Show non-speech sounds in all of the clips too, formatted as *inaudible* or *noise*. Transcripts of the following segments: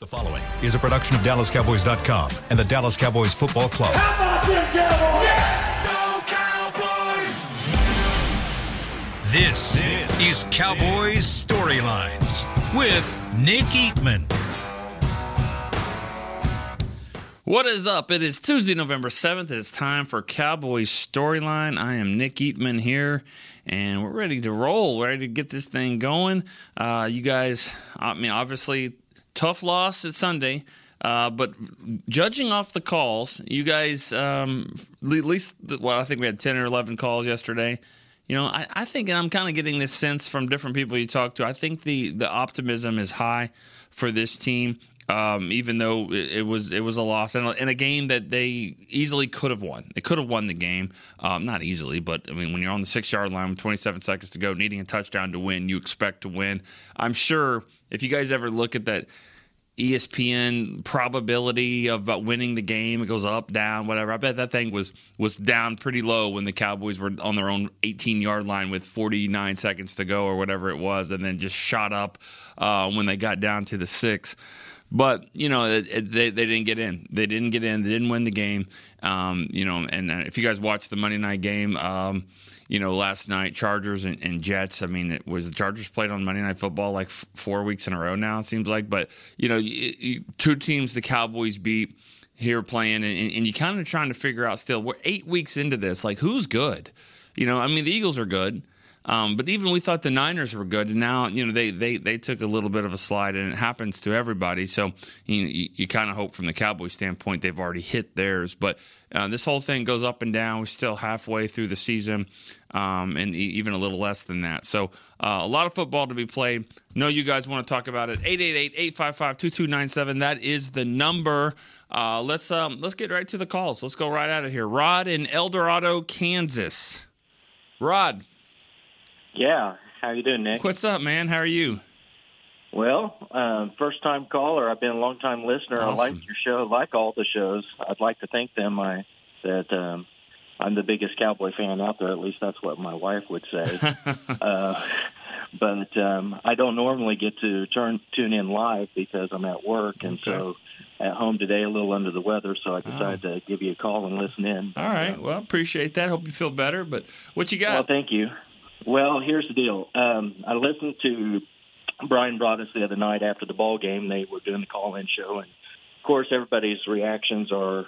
The following is a production of DallasCowboys.com and the Dallas Cowboys Football Club. How about them Cowboys? This, is Cowboys Storylines with Nick Eatman. What is up? It is Tuesday, November 7th. It's time for Cowboys Storyline. I am Nick Eatman here, and we're ready to roll. We're ready to get this thing going. Uh, you guys, I mean, obviously, tough loss at Sunday. Uh, but judging off the calls, you guys, um, at least, well, I think we had 10 or 11 calls yesterday. You know, I, I think, and I'm kind of getting this sense from different people you talk to, I think the, the optimism is high for this team. Um, even though it, it, was it was a loss and in a game that they easily could have won. They could have won the game, um, not easily, but I mean when you're on the six yard line with 27 seconds to go, needing a touchdown to win, you expect to win. I'm sure if you guys ever look at that ESPN probability of winning the game. It goes up, down, whatever. I bet that thing was was down pretty low when the Cowboys were on their own 18 yard line with 49 seconds to go or whatever it was, and then just shot up uh, when they got down to the six. But you know they they didn't get in. They didn't get in. They didn't win the game. Um, you know, and uh, if you guys watched the Monday night game. Um, you know, last night, Chargers and, and, Jets. I mean, it was the Chargers played on Monday Night Football like f- four weeks in a row now, it seems like. But, you know, two teams the Cowboys beat here playing, and, and you kind of trying to figure out still, we're eight weeks into this, like, who's good? You know, I mean, the Eagles are good. Um, but even we thought the Niners were good, and now you know they they they took a little bit of a slide, and it happens to everybody. So you you, you kind of hope from the Cowboys standpoint they've already hit theirs. But uh, this whole thing goes up and down. We're still halfway through the season, um, and e- even a little less than that. So uh, a lot of football to be played. Know you guys want to talk about it. 888-855-2297. That is the number. Uh, let's um, let's get right to the calls. Let's go right out of here. Rod in El Dorado, Kansas. Rod. Yeah, how you doing, Nick? What's up, man? How are you? Well, uh, first time caller. I've been a long time listener. Awesome. I like your show. Like all the shows. I'd like to thank them. I that um, I'm the biggest cowboy fan out there. At least that's what my wife would say. *laughs* uh, but um, I don't normally get to turn tune in live because I'm at work, and Okay. so at home today, a little under the weather. So I decided to give you a call and listen in. All right. Well, appreciate that. Hope you feel better. But what you got? Well, thank you. Well, here's the deal. Um, I listened to Bryan Broaddus the other night after the ball game. They were doing the call-in show, and of course, everybody's reactions are,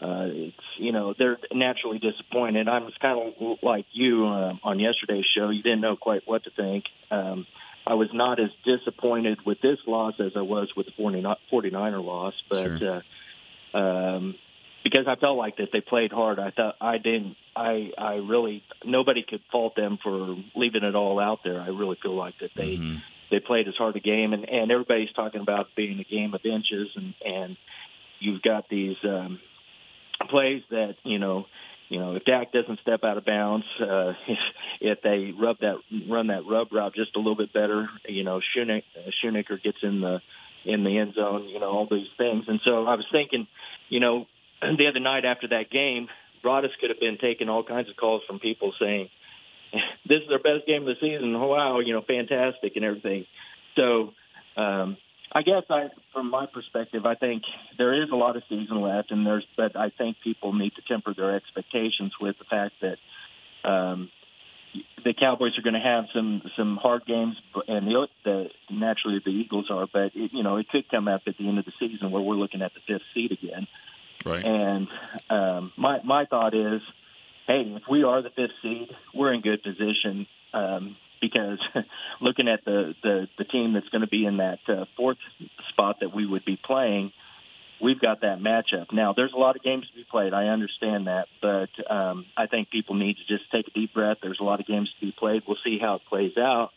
uh, it's you know, they're naturally disappointed. I was kind of like you uh, on yesterday's show. You didn't know quite what to think. Um, I was not as disappointed with this loss as I was with the 49 49er loss, but. Sure. Uh, um, because I felt like that they played hard. I thought I didn't. I I really nobody could fault them for leaving it all out there. I really feel like that they Mhm. they played as hard a game, and and everybody's talking about being a game of inches, and and you've got these um, plays that you know. You know, if Dak doesn't step out of bounds, uh, if, *laughs* if they rub that run that rub route just a little bit better, you know, uh, gets in the in the end zone, you know, all these things. And so I was thinking, you know, *clears throat* the other night after that game, Broaddus could have been taking all kinds of calls from people saying, *laughs* "This is their best game of the season. Wow, you know, fantastic and everything." So, um, I guess I, from my perspective, I think there is a lot of season left, and there's, but I think people need to temper their expectations with the fact that. Um, the Cowboys are going to have some some hard games, and the, the naturally the Eagles are, but it, you know it could come up at the end of the season where we're looking at the fifth seed again. Right. And um, my my thought is, hey, if we are the fifth seed, we're in good position um, because *laughs* looking at the, the the team that's going to be in that uh, fourth spot that we would be playing, we've got that matchup. Now, there's a lot of games to be played. I understand that, but um, I think people need to just take a deep breath. There's a lot of games to be played. We'll see how it plays out.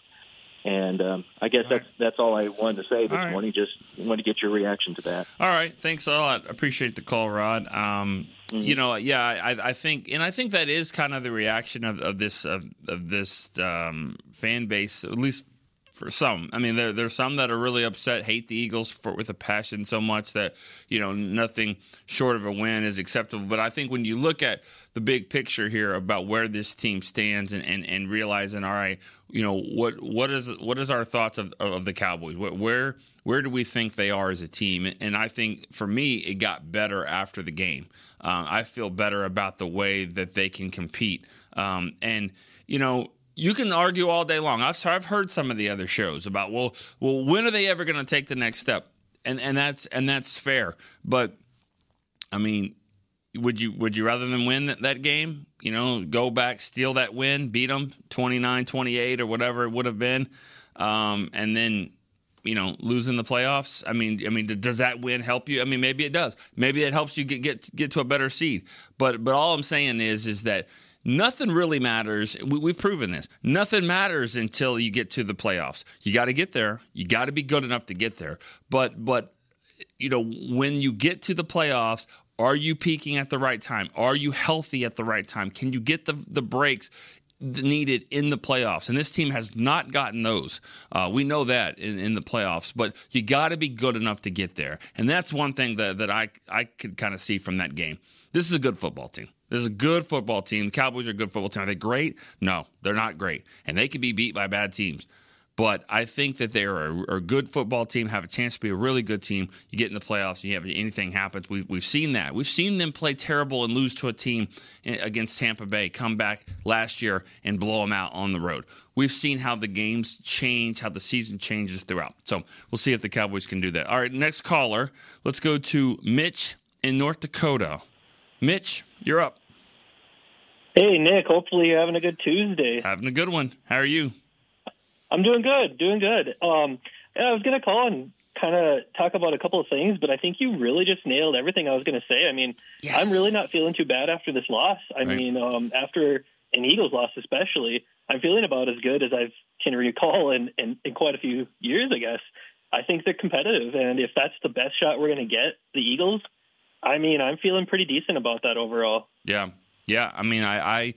And um, I guess that's that's all I wanted to say this All right. morning. Just wanted to get your reaction to that. All right, thanks a lot. Appreciate the call, Rod. Um, You know, yeah, I, I think, and I think that is kind of the reaction of, of this of, of this um, fan base, at least for some. I mean, there there's some that are really upset, hate the Eagles for with a passion so much that you know nothing short of a win is acceptable. But I think when you look at the big picture here about where this team stands and, and, and realizing, all right, you know what what is what is our thoughts of of the Cowboys? Where where do we think they are as a team? And I think for me, it got better after the game. Uh, I feel better about the way that they can compete. Um, and you know, you can argue all day long. I've I've heard some of the other shows about well, well, when are they ever going to take the next step? And and that's and that's fair. But I mean, would you would you rather than win that, that game? You know, go back, steal that win, beat them 29-28 or whatever it would have been, um, and then you know losing the playoffs. I mean, I mean, does that win help you? I mean, maybe it does. Maybe it helps you get get get to a better seed. But but all I'm saying is is that nothing really matters. We, have proven this. Nothing matters until you get to the playoffs. You got to get there. You got to be good enough to get there. But but you know when you get to the playoffs. Are you peaking at the right time? Are you healthy at the right time? Can you get the the breaks needed in the playoffs, and this team has not gotten those. Uh, we know that in, in the playoffs, but you got to be good enough to get there, and that's one thing that that I I could kind of see from that game. This is a good football team. This is a good football team. The Cowboys are a good football team. Are they great? No, they're not great. And they can be beat by bad teams. But I think that they are a, a, good football team, have a chance to be a really good team. You get in the playoffs, you have anything happens. We've, we've seen that. We've seen them play terrible and lose to a team against Tampa Bay, come back last year and blow them out on the road. We've seen how the games change, how the season changes throughout. So we'll see if the Cowboys can do that. All right, next caller. Let's go to Mitch in North Dakota. Mitch, you're up. Hey, Nick. Hopefully you're having a good Tuesday. Having a good one. How are you? I'm doing good, doing good. Um, I was going to call and kind of talk about a couple of things, but I think you really just nailed everything I was going to say. I mean, yes. I'm really not feeling too bad after this loss. I right. mean, um, after an Eagles loss, especially, I'm feeling about as good as I can recall in, in, in quite a few years, I guess. I think they're competitive, and if that's the best shot we're going to get, the Eagles, I mean, I'm feeling pretty decent about that overall. Yeah, yeah. I mean, I, I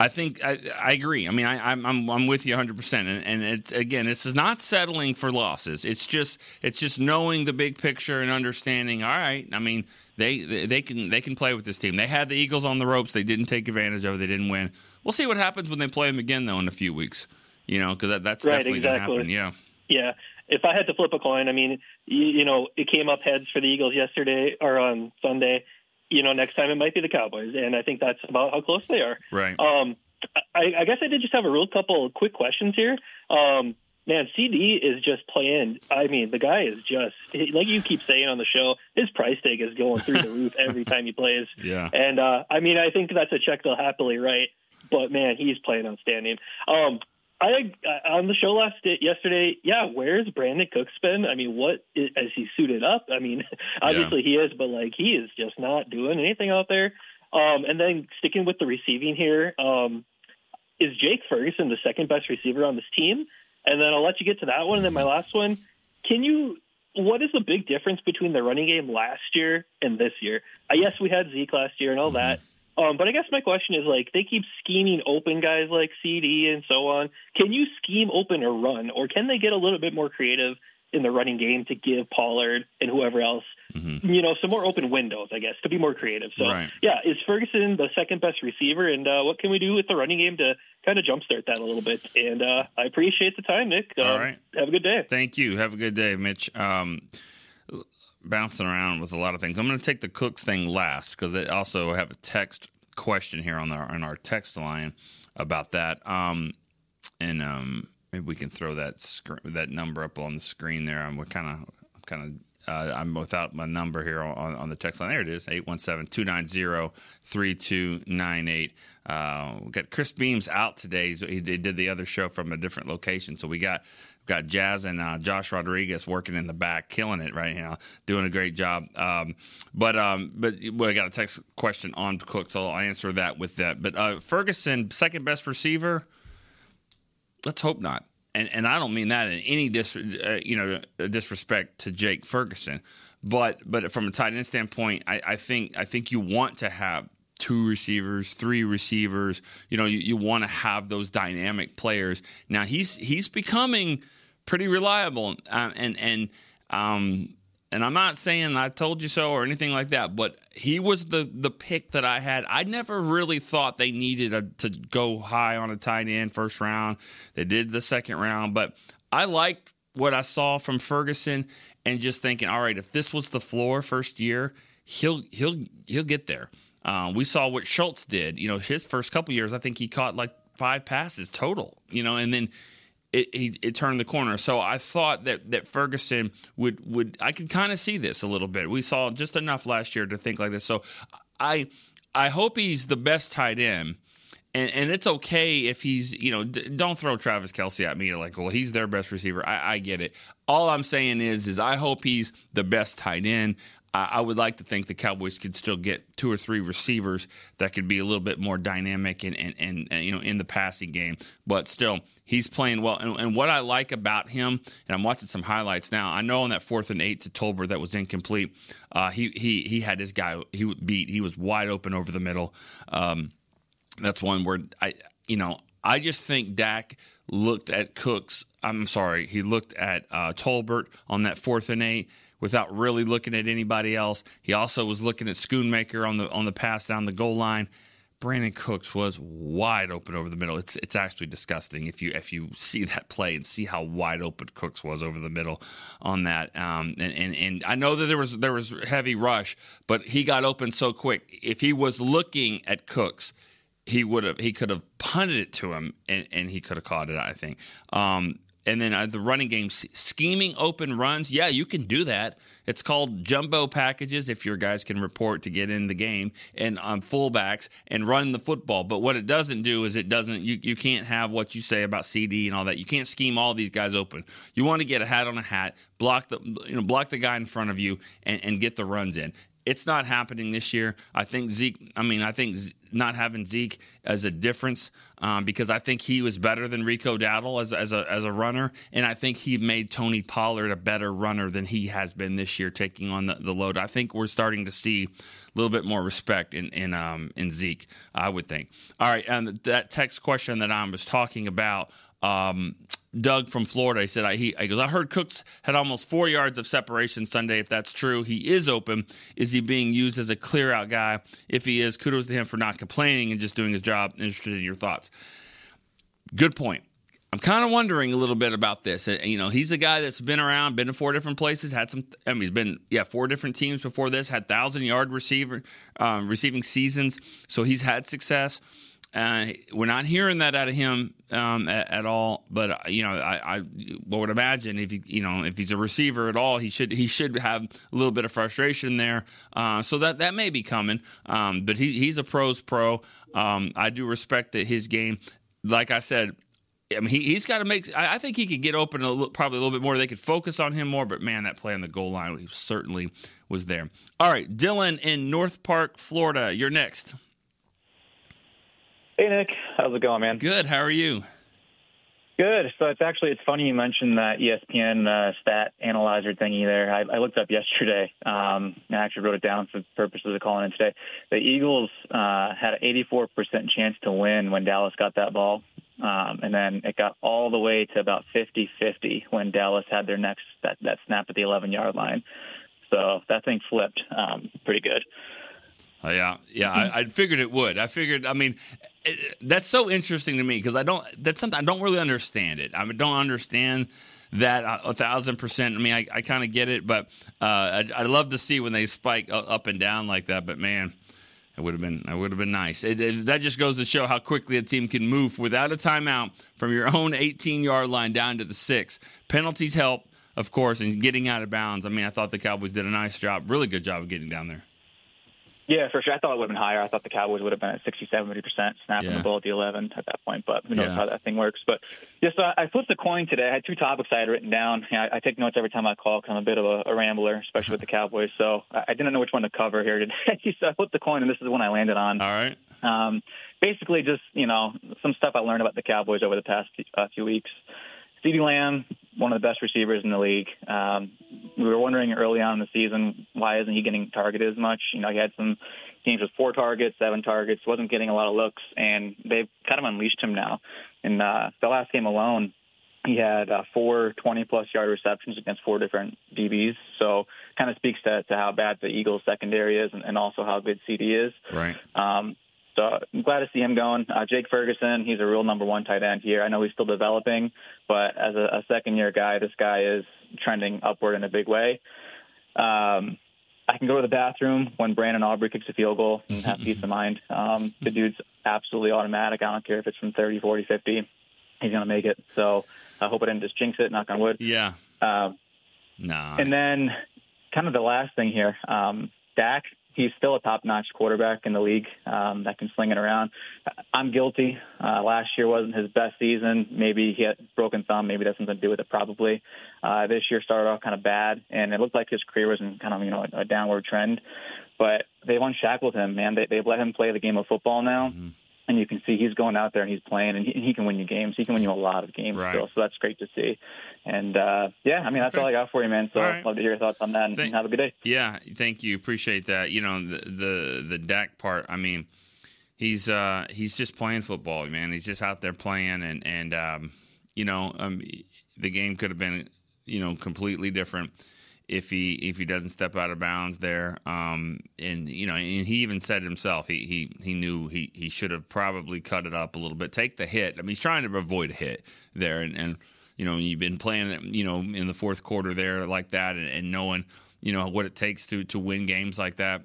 I think I, I agree. I mean, I, am I'm I'm with you 100. percent And, and it's again, it's not settling for losses. It's just it's just knowing the big picture and understanding. All right, I mean, they they can they can play with this team. They had the Eagles on the ropes. They didn't take advantage of. it. They didn't win. We'll see what happens when they play them again, though, in a few weeks. You know, because that, that's right, definitely exactly. going to happen. Yeah. Yeah. If I had to flip a coin, I mean, you, you know, it came up heads for the Eagles yesterday or on Sunday you know, next time it might be the Cowboys, and I think that's about how close they are. Right. Um, I, I guess I did just have a real couple quick questions here. Um, man, CeeDee is just playing. I mean, the guy is just like you keep saying on the show. His price tag is going through the roof every time he plays. *laughs* Yeah. And uh, I mean, I think that's a check they'll happily write. But man, he's playing outstanding. Um, I on the show last yesterday. Yeah, where's Brandin Cooks been? I mean, what is, is he suited up? I mean, *laughs* obviously yeah. he is, but like he is just not doing anything out there. Um, and then sticking with the receiving here, um, is Jake Ferguson the second best receiver on this team? And then I'll let you get to that one. And then my last one, can you? What is the big difference between the running game last year and this year? Uh, yes, we had Zeke last year and all that. Um, but I guess my question is like they keep scheming open guys like CeeDee and so on. Can you scheme open or run, or can they get a little bit more creative in the running game to give Pollard and whoever else, mm-hmm. you know, some more open windows, I guess, to be more creative. So, right. yeah, is Ferguson the second best receiver? And uh, what can we do with the running game to kind of jumpstart that a little bit? And uh, I appreciate the time, Nick. Um, All right. Have a good day. Thank you. Have a good day, Mitch. Um, bouncing around with a lot of things. I'm going to take the Cooks thing last because they also have a text question here on our on our text line about that. Um, and um, maybe we can throw that sc- that number up on the screen there. I'm kind of kind of uh, I'm without my number here on, on the text line. There it is, 817-290-3298. Uh, we got Chris Beams out today. He did the other show from a different location. So we got got Jazz and uh, Josh Rodriguez working in the back, killing it right now, doing a great job. Um, but um, but well, I got a text question on Cook, so I'll answer that with that. But uh, Ferguson, second best receiver. Let's hope not. And and I don't mean that in any dis uh, you know disrespect to Jake Ferguson, but but from a tight end standpoint, I, I think I think you want to have two receivers, three receivers. You know, you, you want to have those dynamic players. Now he's he's becoming pretty reliable. Um, and and um, and I'm not saying I told you so or anything like that, but he was the the pick that I had. I never really thought they needed a, to go high on a tight end first round. They did the second round, but I liked what I saw from Ferguson and just thinking, all right, if this was the floor first year, he'll he'll he'll get there. Uh, we saw what Schultz did. You know, his first couple years, I think he caught like five passes total. You know, and then it, it, turned the corner. So I thought that that Ferguson would would I could kind of see this a little bit. We saw just enough last year to think like this. So I I hope he's the best tight end. And, and it's okay if he's, you know, d- don't throw Travis Kelce at me like, well, he's their best receiver. I, I get it. All I'm saying is, is I hope he's the best tight end. I would like to think the Cowboys could still get two or three receivers that could be a little bit more dynamic and, and, and, and you know in the passing game. But still, he's playing well. And, and, what I like about him, and I'm watching some highlights now. I know on that fourth and eight to Tolbert that was incomplete. Uh, he he he had his guy he beat. He was wide open over the middle. Um, that's one where I you know I just think Dak looked at Cooks. I'm sorry, he looked at uh, Tolbert on that fourth and eight without really looking at anybody else. He also was looking at Schoonmaker on the on the pass down the goal line. Brandin Cooks was wide open over the middle. It's it's actually disgusting if you if you see that play and see how wide open Cooks was over the middle on that. Um, and, and and I know that there was there was heavy rush, but he got open so quick. If he was looking at Cooks, he would have he could have punted it to him and, and he could have caught it. I think. Um, and then uh, the running game scheming open runs. Yeah, you can do that. It's called jumbo packages if your guys can report to get in the game and on um, fullbacks and run the football. But what it doesn't do is it doesn't you, you can't have what you say about CeeDee and all that. You can't scheme all these guys open. You want to get a hat on a hat, block the you know block the guy in front of you and, and get the runs in. It's not happening this year. I think Zeke. I mean, I think not having Zeke as a difference um, because I think he was better than Rico Dowdle as, as a as a runner, and I think he made Tony Pollard a better runner than he has been this year, taking on the, the load. I think we're starting to see a little bit more respect in in um, in Zeke. I would think. All right, and that text question that I was talking about. Um, Doug from Florida. He said, I, he, he goes, I heard Cooks had almost four yards of separation Sunday. If that's true, he is open. Is he being used as a clear out guy? If he is, kudos to him for not complaining and just doing his job. Interested in your thoughts. Good point. I'm kind of wondering a little bit about this. Uh, you know, he's a guy that's been around, been to four different places, had some. I mean, he's been yeah four different teams before this, had thousand yard receiver um, receiving seasons, so he's had success. Uh, we're not hearing that out of him um, at, at, all. But uh, you know, I, I, would imagine if he, you know if he's a receiver at all, he should he should have a little bit of frustration there. Uh, so that that may be coming. Um, but he, he's a pros pro. Um, I do respect that his game. Like I said. I mean, he, he's got to make. I, I, think he could get open a little, probably a little bit more. They could focus on him more. But man, that play on the goal line, he certainly was there. All right, Dylan in North Park, Florida. You're next. Hey Nick, how's it going, man? Good. How are you? Good. So it's actually it's funny you mentioned that ESPN uh, stat analyzer thingy there. I, I looked up yesterday. Um, I actually wrote it down for the purposes of calling in today. The Eagles uh, had an 84% chance to win when Dallas got that ball, um, and then it got all the way to about 50-50 when Dallas had their next that, that snap at the 11 yard line. So that thing flipped um, pretty good. Uh, yeah, yeah, I, I, figured it would. I figured. I mean, it, that's so interesting to me because I don't. That's something I don't really understand it. I don't understand that a, a thousand percent. I mean, I, I kind of get it, but uh, I, I love to see when they spike up and down like that. But man, it would have been it would have been nice. It, it, that just goes to show how quickly a team can move without a timeout from your own 18 yard line down to the six. Penalties help, of course, and getting out of bounds. I mean, I thought the Cowboys did a nice job, really good job of getting down there. Yeah, for sure. I thought it would have been higher. I thought the Cowboys would have been at 60, 70% snapping yeah. the ball at the 11 at that point, but who knows yeah. how that thing works. But yeah, so I flipped the coin today. I had two topics I had written down. I, I take notes every time I call because I'm a bit of a, a rambler, especially with the *laughs* Cowboys. So I, I didn't know which one to cover here today. *laughs* so I flipped the coin, and this is the one I landed on. All right. Um, basically, just, you know, some stuff I learned about the Cowboys over the past few, uh, few weeks. CeeDee Lamb, one of the best receivers in the league. Um, we were wondering early on in the season why isn't he getting targeted as much? You know, he had some games with four targets, seven targets, wasn't getting a lot of looks, and they've kind of unleashed him now. In uh, the last game alone, he had uh, four 20 plus yard receptions against four different DBs. So kind of speaks to, to how bad the Eagles secondary is and, and also how good CeeDee is. Right. Um, so I'm glad to see him going. Uh, Jake Ferguson, he's a real number one tight end here. I know he's still developing, but as a, a second year guy, this guy is trending upward in a big way. Um, I can go to the bathroom when Brandon Aubrey kicks a field goal and have peace of mind. Um, the dude's absolutely automatic. I don't care if it's from 30, 40, 50. He's going to make it. So I hope I didn't just jinx it, knock on wood. Yeah. Um, Nah. and then, kind of the last thing here, um, Dak. He's still a top-notch quarterback in the league um, that can sling it around. I'm guilty. Uh, last year wasn't his best season. Maybe he had broken thumb. Maybe that's something to do with it. Probably. Uh, this year started off kind of bad, and it looked like his career was in kind of you know a, a downward trend. But they've unshackled him, man. They, they've let him play the game of football now. Mhm. And you can see he's going out there and he's playing, and he, he can win you games. He can win you a lot of games Right. still, so that's great to see. And uh, yeah, I mean that's Okay. all I got for you, man. So right. love to hear your thoughts on that, and, Thank- have a good day. Yeah, thank you. Appreciate that. You know, the the the Dak part, I mean, he's uh he's just playing football, man. He's just out there playing and and um you know, um the game could have been, you know, completely different if he if he doesn't step out of bounds there. Um and you know, and he even said himself he he he knew he he should have probably cut it up a little bit. Take the hit. I mean, he's trying to avoid a hit there and and you know, you've been playing, you know, in the fourth quarter there like that, and, and knowing, you know, what it takes to to win games like that.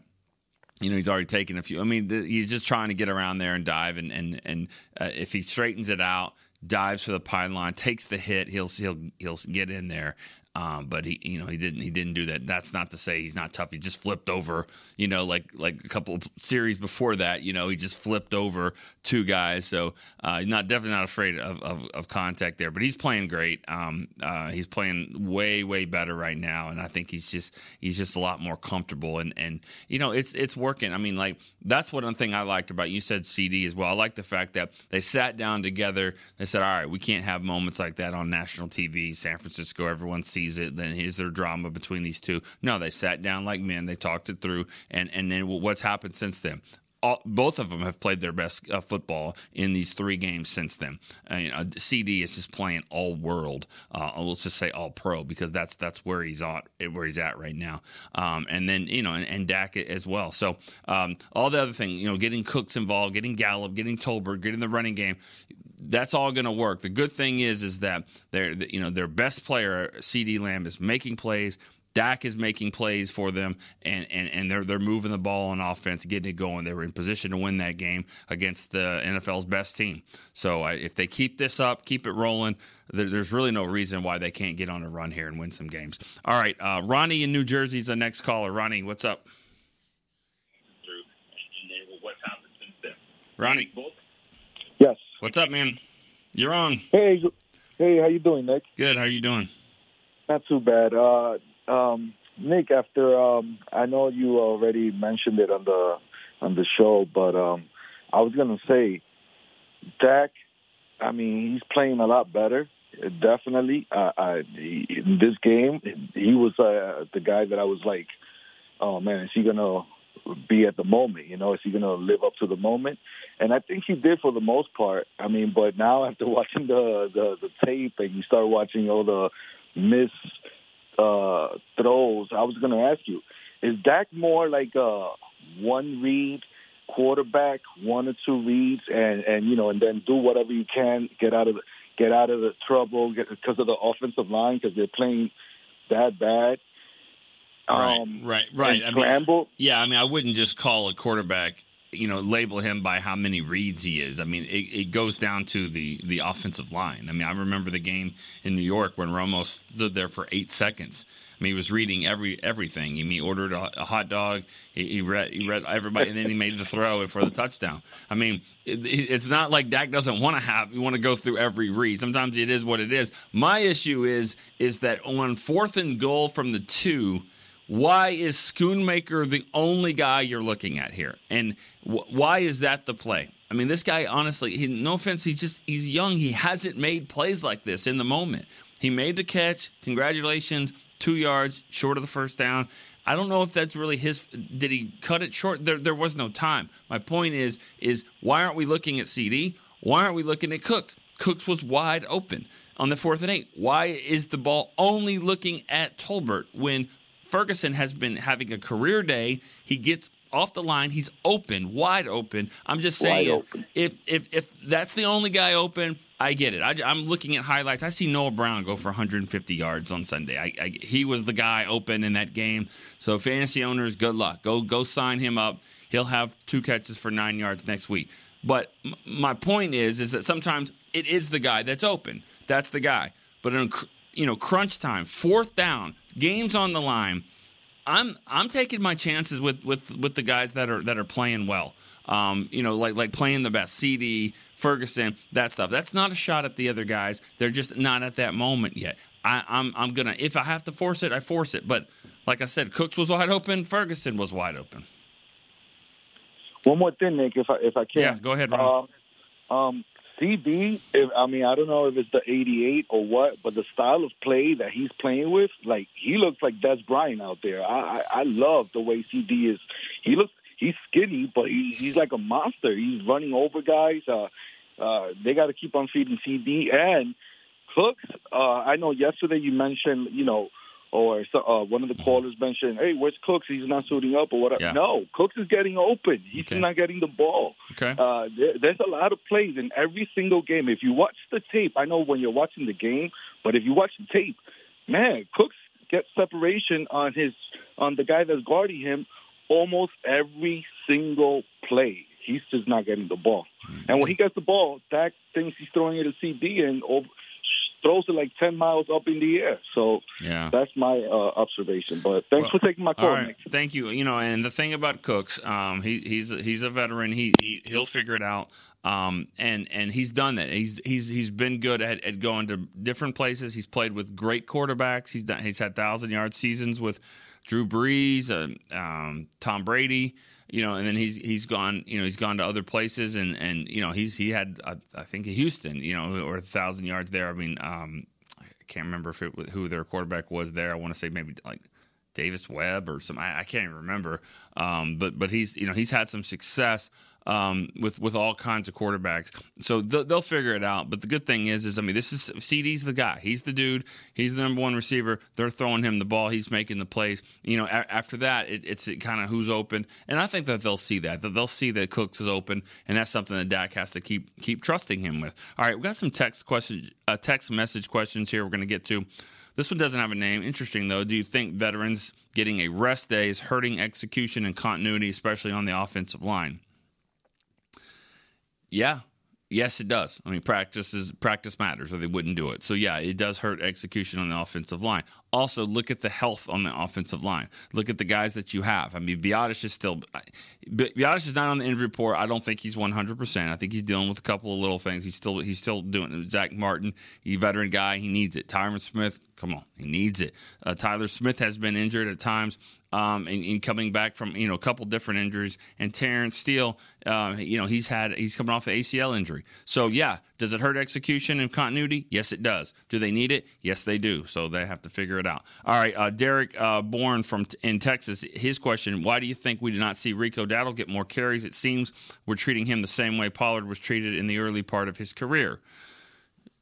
You know, he's already taken a few. I mean, the, he's just trying to get around there and dive, and and and uh, if he straightens it out, dives for the pylon, takes the hit, he'll he'll he'll get in there. Um, but he, you know, he didn't. He didn't do that. That's not to say he's not tough. He just flipped over. You know, like like a couple series before that. You know, he just flipped over two guys. So uh, not definitely not afraid of, of, of contact there. But he's playing great. Um, uh, he's playing way way better right now, and I think he's just he's just a lot more comfortable. And and you know, it's it's working. I mean, like that's one thing I liked about you said CeeDee as well. I like the fact that they sat down together. They said, all right, we can't have moments like that on national TV, San Francisco. Everyone sees it. Then here's their drama between these two. No, they sat down like men. They talked it through, and and then what's happened since then? All, both of them have played their best uh, football in these three games since then. Uh, know, CeeDee is just playing all world. Uh, let's just say all pro because that's that's where he's at where he's at right now. Um, and then you know, and, and Dak as well. So um, all the other thing, you know, getting Cooks involved, getting Gallup, getting Tolbert, getting the running game that's all going to work. The good thing is, is that their, you know, their best player, CeeDee Lamb, is making plays. Dak is making plays for them, and, and, and they're they're moving the ball on offense, getting it going. They were in position to win that game against the NFL's best team. So I, if they keep this up, keep it rolling, there, there's really no reason why they can't get on a run here and win some games. All right, uh, Ronnie in New Jersey is the next caller. Ronnie, what's up? Ronnie. What's up, man? You're on. Hey, hey, how you doing, Nick? Good. How are you doing? Not too bad. Uh, um, Nick, after um, I know you already mentioned it on the on the show, but um, I was gonna say, Dak. I mean, he's playing a lot better. Definitely. Uh, I, in this game, he was uh, the guy that I was like, oh man, is he gonna be at the moment? You know, is he gonna live up to the moment? And I think he did for the most part. I mean, but now after *laughs* watching the the, the tape and you start watching all the miss uh, throws, I was going to ask you: Is Dak more like a one read quarterback, one or two reads, and and you know, and then do whatever you can get out of the, get out of the trouble because of the offensive line because they're playing that bad. Um, right, right, right. I mean, yeah, I mean, I wouldn't just call a quarterback, you know, label him by how many reads he is. I mean, it, it goes down to the the offensive line. I mean, I remember the game in New York when Romo stood there for eight seconds. I mean, he was reading every everything. I mean, he ordered a, a hot dog. He, he read he read everybody, and then he made the throw for the touchdown. I mean, it- it's not like Dak doesn't want to have you want to go through every read. Sometimes it is what it is. My issue is is that on fourth and goal from the two. Why is Schoonmaker the only guy you're looking at here? And wh- why is that the play? I mean, this guy, honestly, he, no offense, he's just, he's young. He hasn't made plays like this in the moment. He made the catch. Congratulations. Two yards short of the first down. I don't know if that's really his. Did he cut it short? There, there was no time. My point is, is why aren't we looking at CeeDee? Why aren't we looking at Cooks? Cooks was wide open. on the fourth and eight? Why is the ball only looking at Tolbert when Ferguson has been having a career day? He gets off the line. He's open, wide open. I'm just saying, if if if that's the only guy open, I get it. I, am looking at highlights. I see Noah Brown go for 150 yards on Sunday. I, I, he was the guy open in that game. So fantasy owners, good luck. Go go sign him up. He'll have two catches for nine yards next week. But m- my point is, is that sometimes it is the guy that's open. That's the guy. But in you know crunch time, fourth down, games on the line I'm I'm taking my chances with with with the guys that are that are playing well. Um, you know, like like playing the best. CeeDee, Ferguson, that stuff. That's not a shot at the other guys. They're just not at that moment yet. I, I'm I'm gonna if I have to force it, I force it. But like I said, Cooks was wide open. Ferguson was wide open. One more thing, Nick, if I if I can. Yeah, go ahead, Ron. Um, um, If, I mean, I don't know if it's the 88 or what, but the style of play that he's playing with, like he looks like Dez Bryant out there. I, I, I love the way CeeDee is. He looks, he's skinny, but he, he's like a monster. He's running over guys. Uh, uh, they got to keep on feeding CeeDee and Cooks. Uh, I know yesterday you mentioned, you know, or so, uh, one of the callers mentioned, "Hey, where's Cooks? He's not suiting up or whatever." Yeah. No, Cooks is getting open. He's Okay. not getting the ball. Okay. Uh, there, there's a lot of plays in every single game. If you watch the tape, I know when you're watching the game, but if you watch the tape, man, Cooks gets separation on his on the guy that's guarding him almost every single play. He's just not getting the ball. And when he gets the ball, Dak thinks he's throwing it a CeeDee and over, throws it like 10 miles up in the air. So Yeah. that's my uh, observation. But thanks Well, for taking my call, All right, Nick. thank you. You know, and the thing about Cooks, um, he, he's he's a veteran. He, he he'll figure it out. Um, and and he's done that. He's he's he's been good at, at going to different places. He's played with great quarterbacks. He's done. He's had thousand yard seasons with Drew Brees, uh, um, Tom Brady. You know, and then he's he's gone. You know, he's gone to other places, and and you know he's he had I, think Houston. You know, or a thousand yards there. I mean, um, I can't remember if it who their quarterback was there. I want to say maybe like Davis Webb or some. I, I can't even remember. Um, but but he's you know he's had some success um, with with all kinds of quarterbacks. So they'll, they'll figure it out. But the good thing is is I mean this is CeeDee's the guy. He's the dude. He's the number one receiver. They're throwing him the ball. He's making the plays. You know a- after that it, it's kind of who's open. And I think that they'll see that that they'll see that Cooks is open, and that's something that Dak has to keep keep trusting him with. All right, we got some text questions, uh, text message questions here. We're going to get to. This one doesn't have a name. Interesting though. Do you think veterans getting a rest day is hurting execution and continuity, especially on the offensive line? Yeah. Yes, it does. I mean, practice is practice matters, or they wouldn't do it. So yeah, it does hurt execution on the offensive line. Also, look at the health on the offensive line. Look at the guys that you have. I mean, Biadasz is still Biadasz is not on the injury report. I don't think he's one hundred percent. I think he's dealing with a couple of little things. He's still he's still doing it. Zach Martin, a veteran guy. He needs it. Tyron Smith, come on, he needs it. Uh, Tyler Smith has been injured at times um, and, and coming back from you know a couple different injuries. And Terence Steele, uh, you know, he's had he's coming off an ACL injury. So yeah, does it hurt execution and continuity? Yes, it does. Do they need it? Yes, they do. So they have to figure it out. All right, uh, Derek uh, Bourne from in Texas. His question: Why do you think we did not see Rico Dowdle get more carries? It seems we're treating him the same way Pollard was treated in the early part of his career.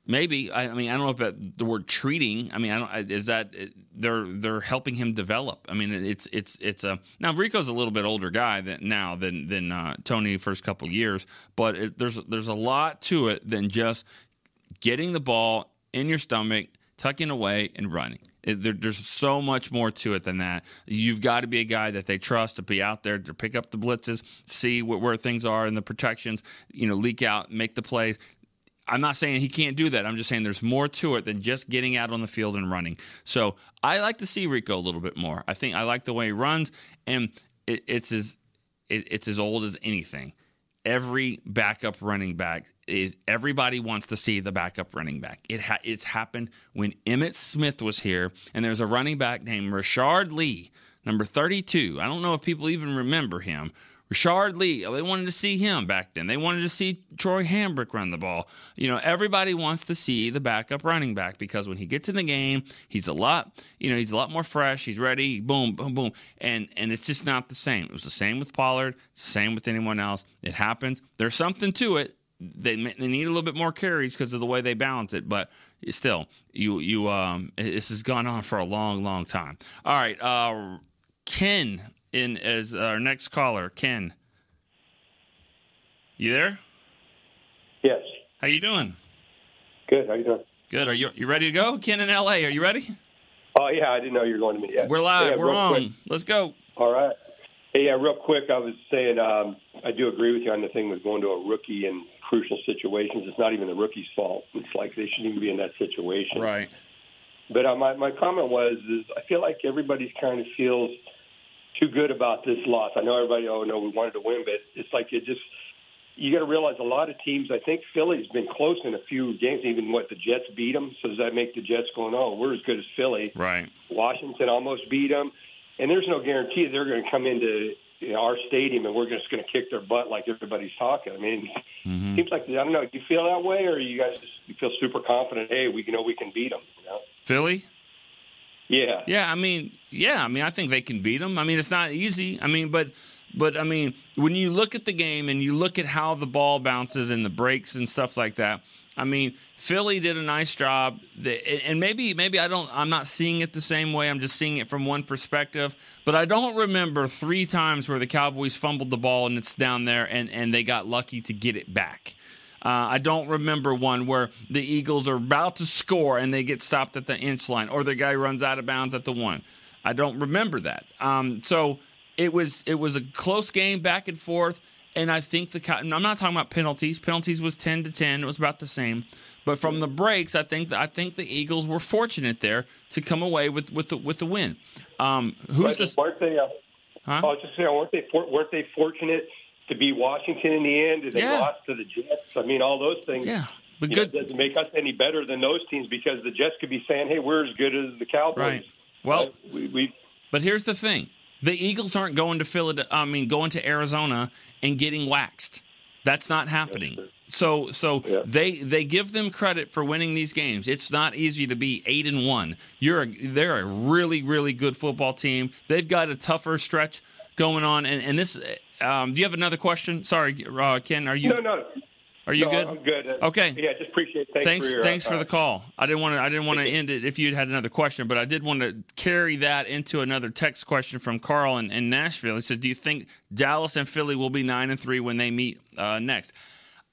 Maybe I, I mean I don't know about the word treating. I mean I don't is that they're they're helping him develop. I mean it's it's it's a now Rico's a little bit older guy than now than than uh, Tony first couple years, but it, there's there's a lot to it than just getting the ball in your stomach, tucking away, and running. There, there's so much more to it than that. You've got to be a guy that they trust to be out there to pick up the blitzes, see where, where things are in the protections, you know, leak out, make the plays. I'm not saying he can't do that. I'm just saying there's more to it than just getting out on the field and running. So I like to see Rico a little bit more. I think I like the way he runs, and it, it's as it, it's as old as anything. Every backup running back is everybody wants to see the backup running back. It ha, it's happened when Emmitt Smith was here, and there's a running back named Rashard Lee, number 32. I don't know if people even remember him. Rashard Lee, they wanted to see him back then. They wanted to see Troy Hambrick run the ball. You know, everybody wants to see the backup running back because when he gets in the game, he's a lot, you know, he's a lot more fresh. He's ready, boom, boom, boom. And and it's just not the same. It was the same with Pollard, same with anyone else. It happens. There's something to it. They, they need a little bit more carries because of the way they balance it. But still, you you um, this has gone on for a long, long time. All right, uh, Ken in as our next caller. Ken, you there? Yes. How you doing? Good. How you doing? Good. Are you you ready to go? Ken in L.A. Are you ready? Oh yeah, I didn't know you were going to me yet. We're live. Yeah, We're on. quick. Let's go. All right. Hey, yeah, real quick, I was saying um, I do agree with you on the thing with going to a rookie in crucial situations. It's not even the rookie's fault. It's like they shouldn't even be in that situation. Right. But uh, my my comment was is I feel like everybody kind of feels too good about this loss. I know everybody. Oh no, we wanted to win, but it's like it just. You got to realize a lot of teams. I think Philly's been close in a few games. Even what the Jets beat them. So does that make the Jets going? Oh, we're as good as Philly. Right. Washington almost beat them, and there's no guarantee they're going to come into you know, our stadium and we're just going to kick their butt like everybody's talking. I mean, Mm-hmm. it seems like I don't know. Do you feel that way, or you guys just you feel super confident? Hey, we you know we can beat them. You know? Philly. Yeah. Yeah, I mean, yeah, I mean, I think they can beat them. I mean, it's not easy. I mean, but but I mean, when you look at the game and you look at how the ball bounces and the breaks and stuff like that, I mean, Philly did a nice job. And maybe maybe I don't I'm not seeing it the same way. I'm just seeing it from one perspective, but I don't remember 3 times where the Cowboys fumbled the ball and it's down there and and they got lucky to get it back. Uh, I don't remember one where the Eagles are about to score and they get stopped at the inch line, or the guy runs out of bounds at the one. I don't remember that. Um, so it was it was a close game, back and forth, and I think the I'm not talking about penalties. Penalties was ten to ten. It was about the same. But from the breaks, I think I think the Eagles were fortunate there to come away with with the with the win. Um, who's But the weren't they? Uh, Huh? I was just saying, weren't they? For, weren't they fortunate to beat Washington in the end? Did they Yeah. lost to the Jets? I mean, all those things. yeah, but you know, good. doesn't make us any better than those teams because the Jets could be saying, "Hey, we're as good as the Cowboys." Right. Well, Uh, we, we But here's the thing: the Eagles aren't going to Philadelphia. I mean, going to Arizona and getting waxed. That's not happening. So, so Yeah. they they give them credit for winning these games. It's not easy to be eight and one. You're a, they're a really really good football team. They've got a tougher stretch going on. And and this, um, do you have another question? Sorry, uh, Ken. Are you no, no. are you no, good? I'm good. Uh, Okay. Yeah, just appreciate. Thanks, thanks for your, thanks for uh, the call. I didn't want to I didn't want to end it if you had another question, but I did want to carry that into another text question from Carl in, in Nashville. He says, "Do you think Dallas and Philly will be nine and three when they meet uh, next?"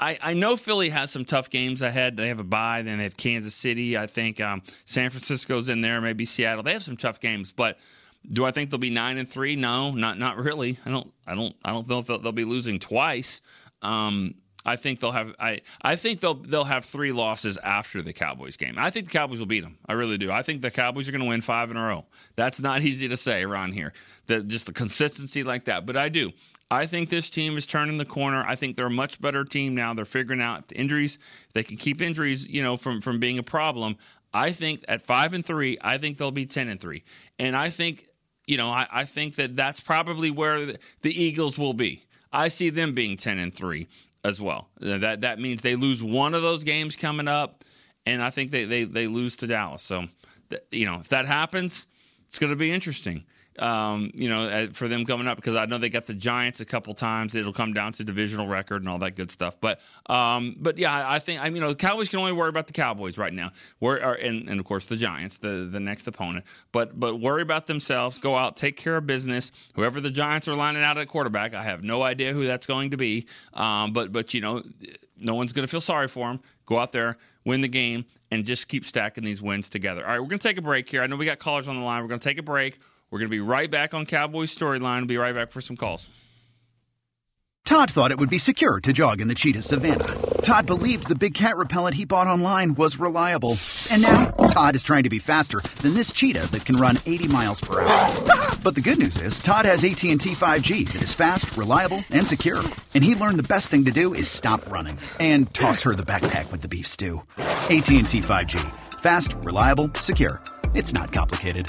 I, I know Philly has some tough games ahead. They have a bye, then they have Kansas City. I think um, San Francisco's in there, maybe Seattle. They have some tough games, but do I think they'll be nine and three? No, not not really. I don't I don't I don't know if they'll, they'll be losing twice. Um, I think they'll have I I think they'll they'll have three losses after the Cowboys game. I think the Cowboys will beat them. I really do. I think the Cowboys are going to win five in a row. That's not easy to say around here. That just the consistency like that. But I do. I think this team is turning the corner. I think they're a much better team now. They're figuring out the injuries. They can keep injuries, you know, from from being a problem. I think at five and three, I think they'll be ten and three, and I think you know, I, I think that that's probably where the, the Eagles will be. I see them being ten and three as well. Uh, that that means they lose one of those games coming up, and I think they they, they lose to Dallas. So, th- you know, if that happens, it's going to be interesting. Um, you know, uh, for them coming up because I know they got the Giants a couple times. It'll come down to divisional record and all that good stuff. But, um, but yeah, I think I mean, you know the Cowboys can only worry about the Cowboys right now. Or, and, and of course the Giants, the the next opponent. But but worry about themselves. Go out, take care of business. Whoever the Giants are lining out at quarterback, I have no idea who that's going to be. Um, but but you know, no one's going to feel sorry for them. Go out there, win the game, and just keep stacking these wins together. All right, we're going to take a break here. I know we got callers on the line. We're going to take a break. We're going to be right back on Cowboys Storyline. We'll be right back for some calls. Todd thought it would be secure to jog in the cheetah savannah. Todd believed the big cat repellent he bought online was reliable. And now, Todd is trying to be faster than this cheetah that can run 80 miles per hour. *laughs* But the good news is, Todd has AT&T 5G that is fast, reliable, and secure. And he learned the best thing to do is stop running and toss her the backpack with the beef stew. AT&T 5G. Fast, reliable, secure. It's not complicated.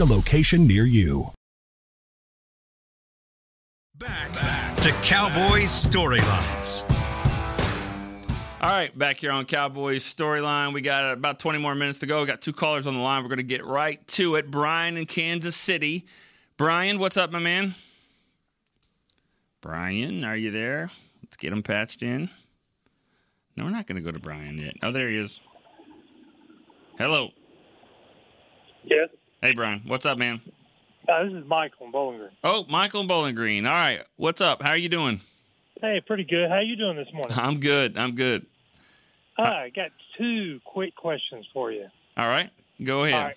a location near you. Back to Cowboys storylines. All right, back here on Cowboys storyline. We got about 20 more minutes to go. We got two callers on the line. We're going to get right to it. Brian in Kansas City. Brian, what's up, my man? Brian, are you there? Let's get him patched in. No, we're not going to go to Brian yet. Oh, there he is. Hello. Yes. Hey, Brian. What's up, man? Uh, this is Michael in Bowling Green. Oh, Michael in Bowling Green. All right. What's up? How are you doing? Hey, pretty good. How you doing this morning? I'm good. I'm good. I got two quick questions for you. All right. Go ahead. All right.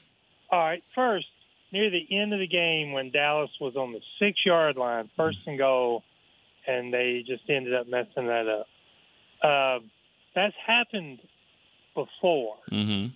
All right. First, near the end of the game when Dallas was on the six yard line, first and goal, and they just ended up messing that up. Uh, that's happened before. Mm-hmm.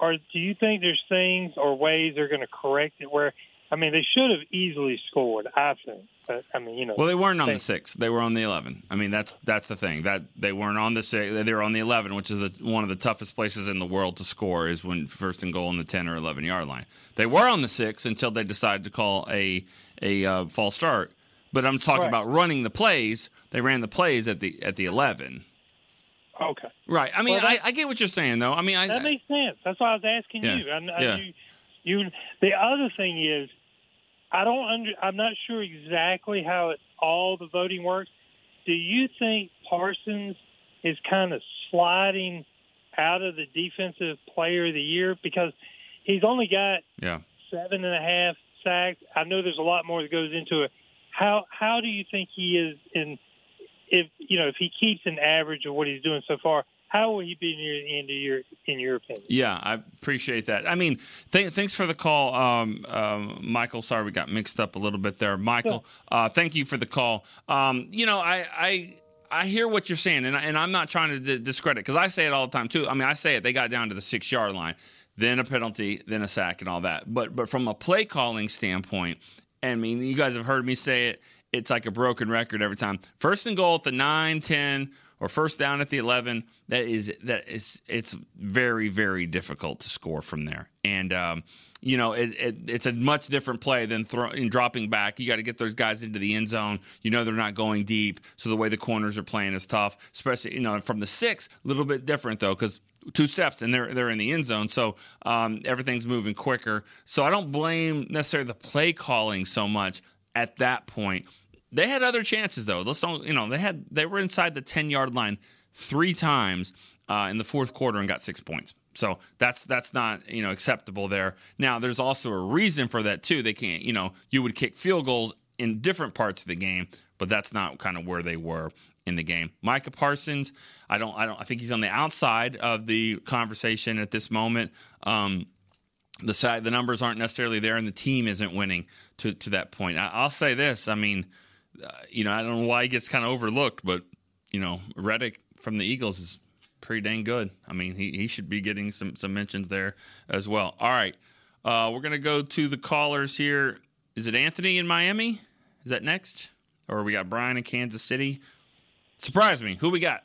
Or do you think there's things or ways they're going to correct it where, I mean, they should have easily scored, I think. But, I mean, you know. Well, they weren't on they- the six. They were on the eleven. I mean, that's that's the thing that they weren't on the six. They were on the eleven, which is the, one of the toughest places in the world to score. Is when first and goal on the ten or eleven yard line. They were on the six until they decided to call a a uh, false start. But I'm talking Right. about running the plays. They ran the plays at the at the eleven. Okay. Right. I mean, Well, that- I, I get what you're saying, though. I mean, I, that makes sense. That's why I was asking Yeah. you. I, I, Yeah. you. You. The other thing is, I don't under. I'm not sure exactly how it, all the voting works. Do you think Parsons is kind of sliding out of the defensive player of the year because he's only got yeah. seven and a half sacks? I know there's a lot more that goes into it. How how do you think he is in? If you know if he keeps an average of what he's doing so far, how will he be near the end of your in your opinion? Yeah, I appreciate that. I mean, th- thanks for the call, um, um, Michael. Sorry we got mixed up a little bit there, Michael. Uh, thank you for the call. Um, you know, I, I I hear what you're saying, and, I, and I'm not trying to d- discredit because I say it all the time too. I mean, I say it. They got down to the six yard line, then a penalty, then a sack, and all that. But but from a play calling standpoint, I mean, you guys have heard me say it. It's like a broken record every time. First and goal at the 9, 10, or first down at the 11, that is that is it's very very difficult to score from there. And um, you know, it, it, it's a much different play than throw, in dropping back. You got to get those guys into the end zone. You know they're not going deep, so the way the corners are playing is tough. Especially you know from the six, a little bit different though because two steps and they're they're in the end zone. So um, everything's moving quicker. So I don't blame necessarily the play calling so much at that point. They had other chances though. Let's don't you know they had they were inside the ten yard line three times uh, in the fourth quarter and got six points. So that's that's not you know acceptable there. Now there's also a reason for that too. They can't you know you would kick field goals in different parts of the game, but that's not kind of where they were in the game. Micah Parsons, I don't I don't I think he's on the outside of the conversation at this moment. Um, the side the numbers aren't necessarily there and the team isn't winning to to that point. I, I'll say this, I mean, uh, you know, I don't know why he gets kind of overlooked, but you know, Reddick from the Eagles is pretty dang good. I mean, he, he should be getting some some mentions there as well. All right, uh, we're gonna go to the callers here. Is it Anthony in Miami? Is that next, or we got Brian in Kansas City? Surprise me. Who we got?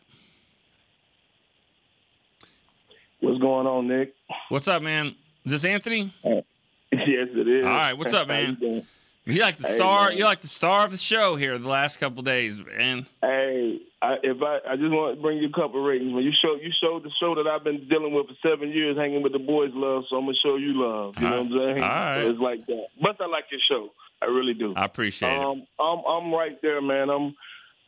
What's going on, Nick? What's up, man? Is this Anthony? *laughs* yes, it is. All right, what's up, *laughs* man? You like the Hey, star? man. you like the star of the show here the last couple days, man. Hey, I, if I, I just want to bring you a couple ratings. When you show, you showed the show that I've been dealing with for seven years, hanging with the boys, love. So I'm gonna show you love. You know what I'm saying? All right. So it's like that. But I like your show. I really do. I appreciate it. Um, I'm I'm right there, man. I'm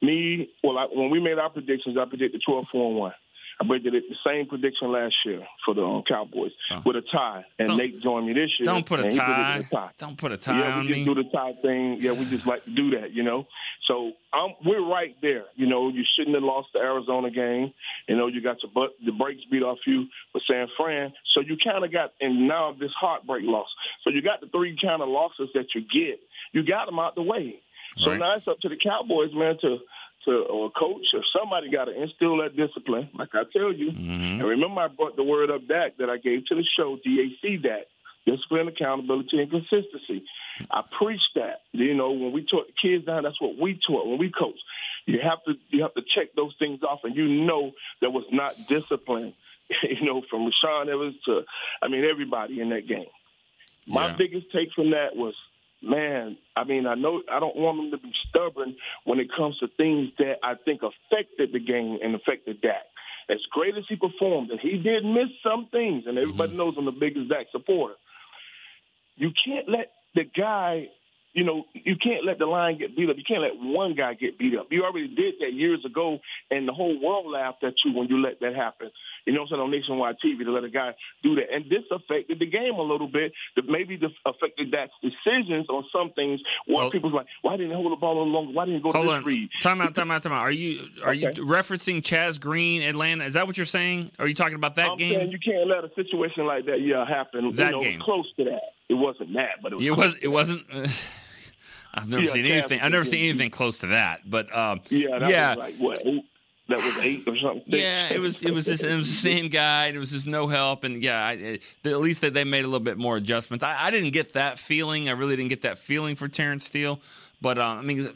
me. Well, I, when we made our predictions, I predicted 12 4 and one. I predicted the same prediction last year for the um, Cowboys with a tie, and Don't- Nate joined me this year. Don't put a tie. a tie. Don't put a tie yeah, on we just me. do the tie thing. Yeah, we just like to do that, you know. So um, we're right there. You know, you shouldn't have lost the Arizona game. You know, you got your butt, the brakes beat off you with San Fran. So you kind of got, and now this heartbreak loss. So you got the three kind of losses that you get. You got them out the way. So Right. now it's up to the Cowboys, man, to to or a coach or somebody got to instill that discipline. Like I tell you, Mm-hmm. and remember I brought the word up Dak that I gave to the show, DAC that Discipline, accountability, and consistency. I preach that. You know, when we taught the kids down, that's what we taught when we coach. You have to you have to check those things off, and you know there was not discipline. *laughs* You know, from Rashawn Evans to, I mean, everybody in that game. My Yeah. biggest take from that was, man, I mean, I know I don't want them to be stubborn when it comes to things that I think affected the game and affected Dak. As great as he performed, and he did miss some things, and everybody mm-hmm. knows I'm the biggest Dak supporter. You can't let the guy, you know, you can't let the line get beat up. You can't let one guy get beat up. You already did that years ago, and the whole world laughed at you when you let that happen. You know what I'm saying, on nationwide TV to let a guy do that. And this affected the game a little bit. That maybe this affected Dak's decisions on some things. Where people's like, why didn't he hold the ball a longer? Why didn't he go Hold to this on. read? Time out, time out, time out. Are you are you referencing Chaz Green, Atlanta? Is that what you're saying? Are you talking about that I'm game? you can't let a situation like that, yeah, happen. That you know, game. close to that. It wasn't that, but it was. It was. It wasn't. *laughs* I've never Yeah, seen anything. I've never seen anything close to that. But um, Yeah, that yeah, was like what eight? That was eight or something. yeah. It was. It was just. It was the same guy. And it was just no help. And yeah, I, at least that they made a little bit more adjustments. I, I didn't get that feeling. I really didn't get that feeling for Terence Steele. But uh, I mean,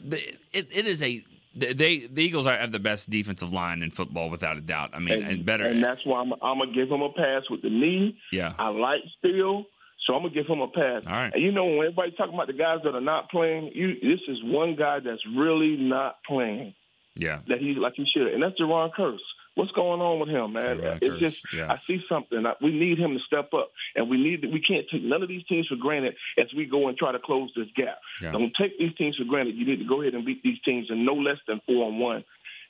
it, it is a. They the Eagles are, have the best defensive line in football without a doubt. I mean, and, better. And that's why I'm, I'm gonna give him a pass with the knee. yeah. I like Steele, so I'm gonna give him a pass. All right. And you know, when everybody's talking about the guys that are not playing, you this is one guy that's really not playing. Yeah. That he's like he should, and that's Jayron Kearse. What's going on with him, man? It's just yeah. I see something. I, we need him to step up, and we need we can't take none of these teams for granted as we go and try to close this gap. Yeah. Don't take these teams for granted. You need to go ahead and beat these teams in no less than four on one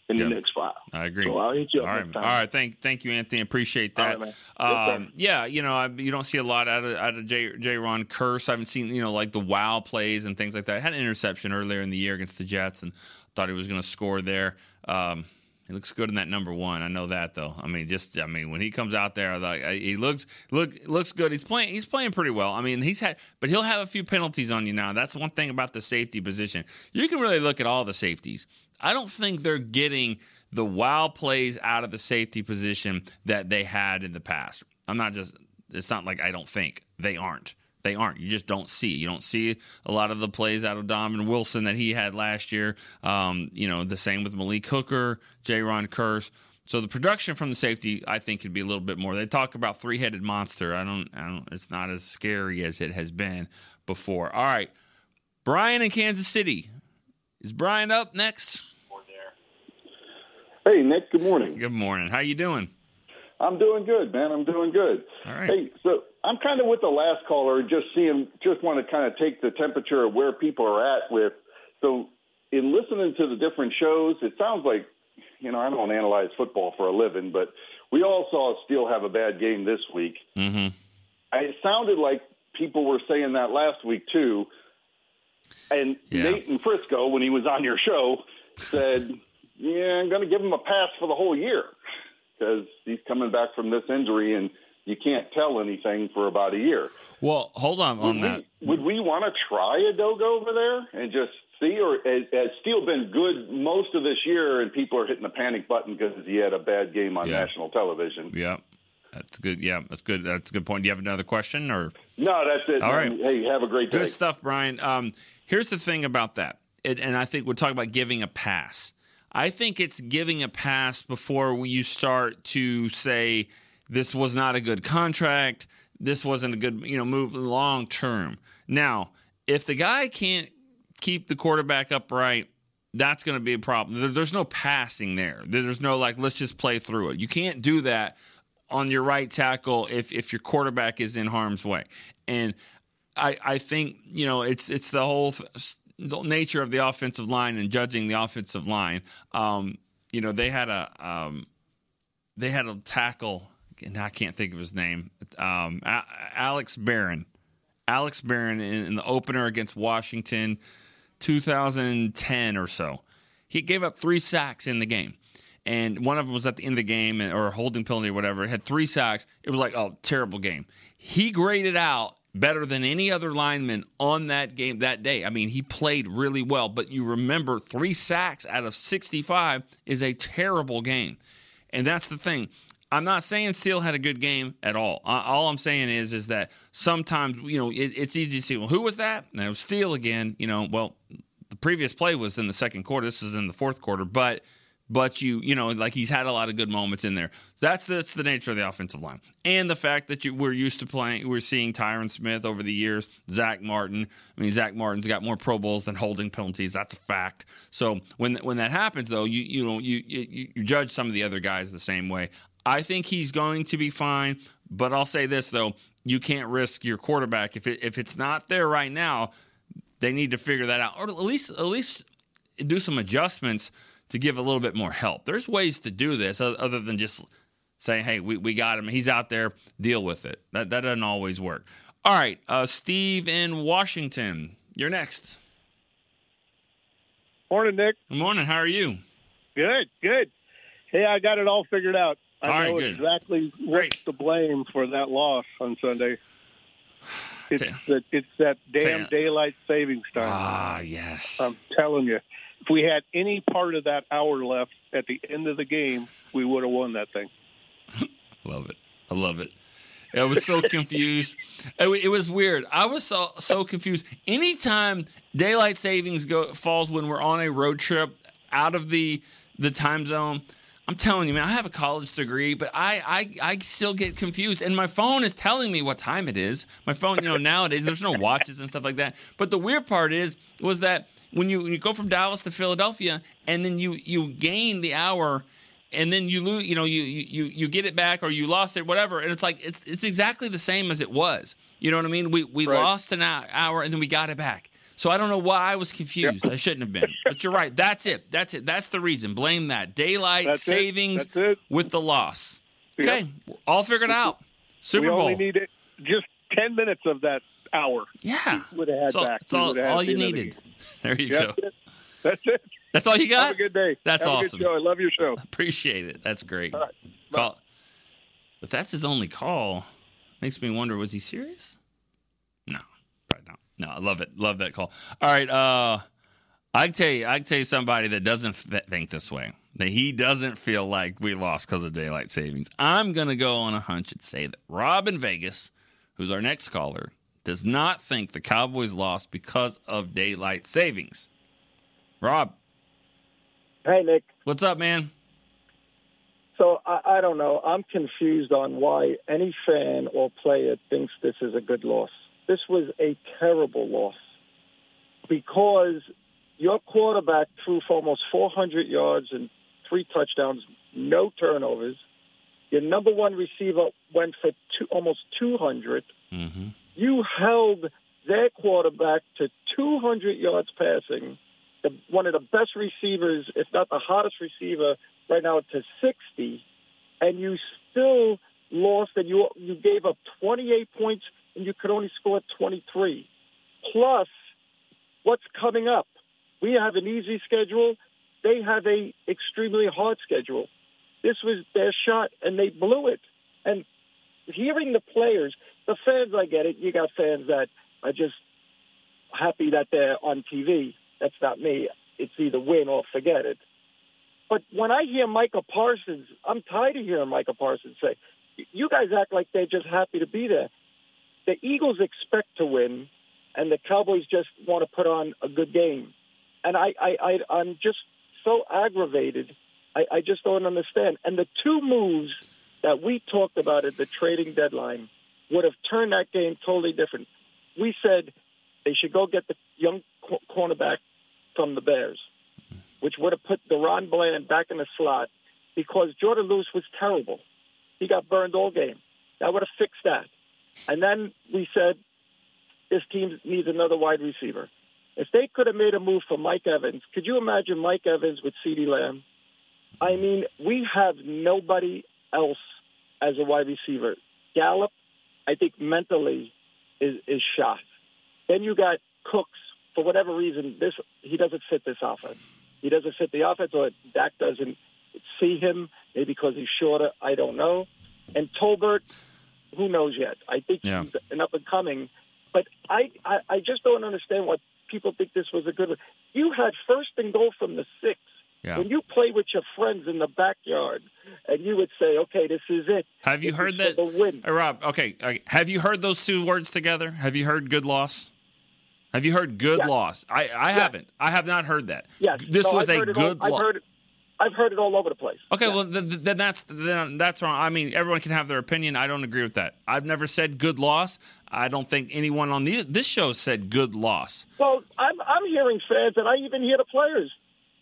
in Yeah. the next five. I agree. So I'll hit you up All right, all right. Thank, thank you, Anthony. Appreciate that. Right, man. Yes, um, yeah, you know, I, you don't see a lot out of out of J. Jayron Kearse. I haven't seen you know like the wow plays and things like that. I Had an interception earlier in the year against the Jets, and thought he was going to score there. Um, he looks good in that number one. I know that though. I mean, just I mean, when he comes out there, like he looks look looks good. He's playing he's playing pretty well. I mean, he's had, but he'll have a few penalties on you now. That's one thing about the safety position. You can really look at all the safeties. I don't think they're getting the wow plays out of the safety position that they had in the past. I'm not just. It's not like I don't think they aren't. They aren't. You just don't see. You don't see a lot of the plays out of Donovan Wilson that he had last year. Um, you know, the same with Malik Hooker, Jayron Kearse. So the production from the safety, I think, could be a little bit more. They talk about three headed monster. I don't. I don't. It's not as scary as it has been before. All right, Brian in Kansas City. Is Brian up next? Hey, Nick. Good morning. Good morning. How you doing? I'm doing good, man. I'm doing good. All right. Hey, so I'm kind of with the last caller, just seeing, just want to kind of take the temperature of where people are at with. So, in listening to the different shows, it sounds like, you know, I don't analyze football for a living, but we all saw Steele have a bad game this week. Mm-hmm. It sounded like people were saying that last week too. And Nate in Frisco, when he was on your show, said, "Yeah, I'm going to give him a pass for the whole year because he's coming back from this injury, and you can't tell anything for about a year." Well, hold on on would that. We, would we want to try a Dogo over there and just See, or has, has Steele been good most of this year, and people are hitting the panic button because he had a bad game on Yeah. national television? Yeah, that's good. Yeah, that's good. That's a good point. Do you have another question or? No, that's it. All right. Hey, have a great day. Good stuff, Brian. Um, here's the thing about that, it, and I think we're talking about giving a pass. I think it's giving a pass before you start to say this was not a good contract. This wasn't a good, you know, move long term. Now, if the guy can't keep the quarterback upright, that's going to be a problem. There's no passing there. There's no like, let's just play through it. You can't do that on your right tackle if if your quarterback is in harm's way. And I I think you know it's it's the whole nature of the offensive line and judging the offensive line. Um, you know they had a um, they had a tackle. And I can't think of his name. Um, A- Alex Barron. Alex Barron in, in the opener against Washington, 2010 or so. He gave up three sacks in the game. And one of them was at the end of the game or holding penalty or whatever. It had three sacks. It was like, oh, terrible game. He graded out better than any other lineman on that game that day. I mean, he played really well. But you remember, three sacks out of 65 is a terrible game. And that's the thing. I'm not saying Steele had a good game at all. All I'm saying is is that sometimes you know it, it's easy to see. Well, who was that? Was Steele again. You know, well, the previous play was in the second quarter. This is in the fourth quarter, but but you you know like he's had a lot of good moments in there. That's that's the nature of the offensive line, and the fact that you we're used to playing. We're seeing Tyron Smith over the years, Zack Martin. I mean, Zack Martin's got more Pro Bowls than holding penalties. That's a fact. So when when that happens, though, you you know you you, you judge some of the other guys the same way. I think he's going to be fine, but I'll say this though: you can't risk your quarterback if it, if it's not there right now. They need to figure that out, or at least at least do some adjustments to give a little bit more help. There's ways to do this other than just saying, "Hey, we, we got him. He's out there. Deal with it." That that doesn't always work. All right, uh, Steve in Washington, you're next. Morning, Nick. Good morning. How are you? Good, good. Hey, I got it all figured out. I All right, know good. exactly what's to blame for that loss on Sunday. It's that it's that damn daylight savings time. Ah, yes. I'm telling you, if we had any part of that hour left at the end of the game, we would have won that thing. *laughs* Love it. I love it. I was so confused. It, was weird. I was so so confused. Anytime daylight savings go falls when we're on a road trip out of the the time zone, I'm telling you, man, I have a college degree, but I I, I still get confused. And my phone is telling me what time it is. My phone, you know, nowadays there's no watches and stuff like that. But the weird part is was that when you when you go from Dallas to Philadelphia and then you you gain the hour and then you lose you know you you you get it back or you lost it whatever. And it's like it's it's exactly the same as it was. You know what i mean? We we Right. lost an hour and then we got it back. So i don't know why i was confused. I shouldn't have been. But you're right. That's it. That's it. That's the reason. Blame that. Daylight That's savings That's it. with the loss. Yep. okay. All figured out. Super Bowl. we bowl. only needed just ten minutes of that hour. Yeah, would have had That's all, back. that's all, all you the end of the needed *laughs* there you That's go. That's it. that's all you got Have a good day. that's Have awesome. I love your show. *laughs* Appreciate it. That's great. Call. If that's his only call, makes me wonder: was he serious? No, probably not. No, I love it. Love that call. All right, uh, I can tell you, I can tell you somebody that doesn't th- think this way. That he doesn't feel like we lost because of daylight savings. I'm gonna go on a hunch and say that Rob in Vegas, who's our next caller, does not think the Cowboys lost because of daylight savings. Rob, Hey, Nick. what's up, man? So I, I don't know. I'm confused on why any fan or player thinks this is a good loss. This was a terrible loss because your quarterback threw for almost 400 yards and three touchdowns, no turnovers. Your number one receiver went for two, almost 200. Mm-hmm. You held their quarterback to 200 yards passing. The, one of the best receivers, if not the hottest receiver right now, to 60, and you still lost. And you you gave up 28 points, and you could only score 23. Plus, what's coming up? We have an easy schedule. They have a extremely hard schedule. This was their shot, and they blew it. And hearing the players, the fans, I get it. You got fans that are just happy that they're on TV. That's not me. It's either win or forget it. But when I hear Micah Parsons, I'm tired of hearing Micah Parsons say, "You guys act like they're just happy to be there." The Eagles expect to win, and the Cowboys just want to put on a good game. And I, I, I I'm just so aggravated. I, I just don't understand. And the two moves that we talked about at the trading deadline would have turned that game totally different. We said they should go get the young cornerback from the Bears, which would have put DaRon Bland back in the slot because Jourdan Lewis was terrible. He got burned all game. That would have fixed that. And then we said this team needs another wide receiver. If they could have made a move for Mike Evans, could you imagine Mike Evans with CeeDee Lamb? I mean, we have nobody else as a wide receiver. Gallup, I think mentally is is shot. Then you got Cooks. For whatever reason, this he doesn't fit this offense. He doesn't fit the offense, or Dak doesn't see him. Maybe because he's shorter. I don't know. And Tolbert, who knows yet? I think Yeah. he's an up and coming. But I, I, I just don't understand why people think this was a good one. You had first and goal from the six. Yeah. When you play with your friends in the backyard, and you would say, "Okay, this is it." Have you This heard that? the win? Uh, Rob, okay, okay. Have you heard those two words together? Have you heard good loss? Have you heard good loss? I, I haven't. I have not heard that. Yes, This No, was I've a all- good I've loss. heard it. I've heard it all over the place. Okay, well then, then that's then that's wrong. I mean, everyone can have their opinion. I don't agree with that. I've never said good loss. I don't think anyone on the, this show said good loss. Well, I'm I'm hearing fans, and I even hear the players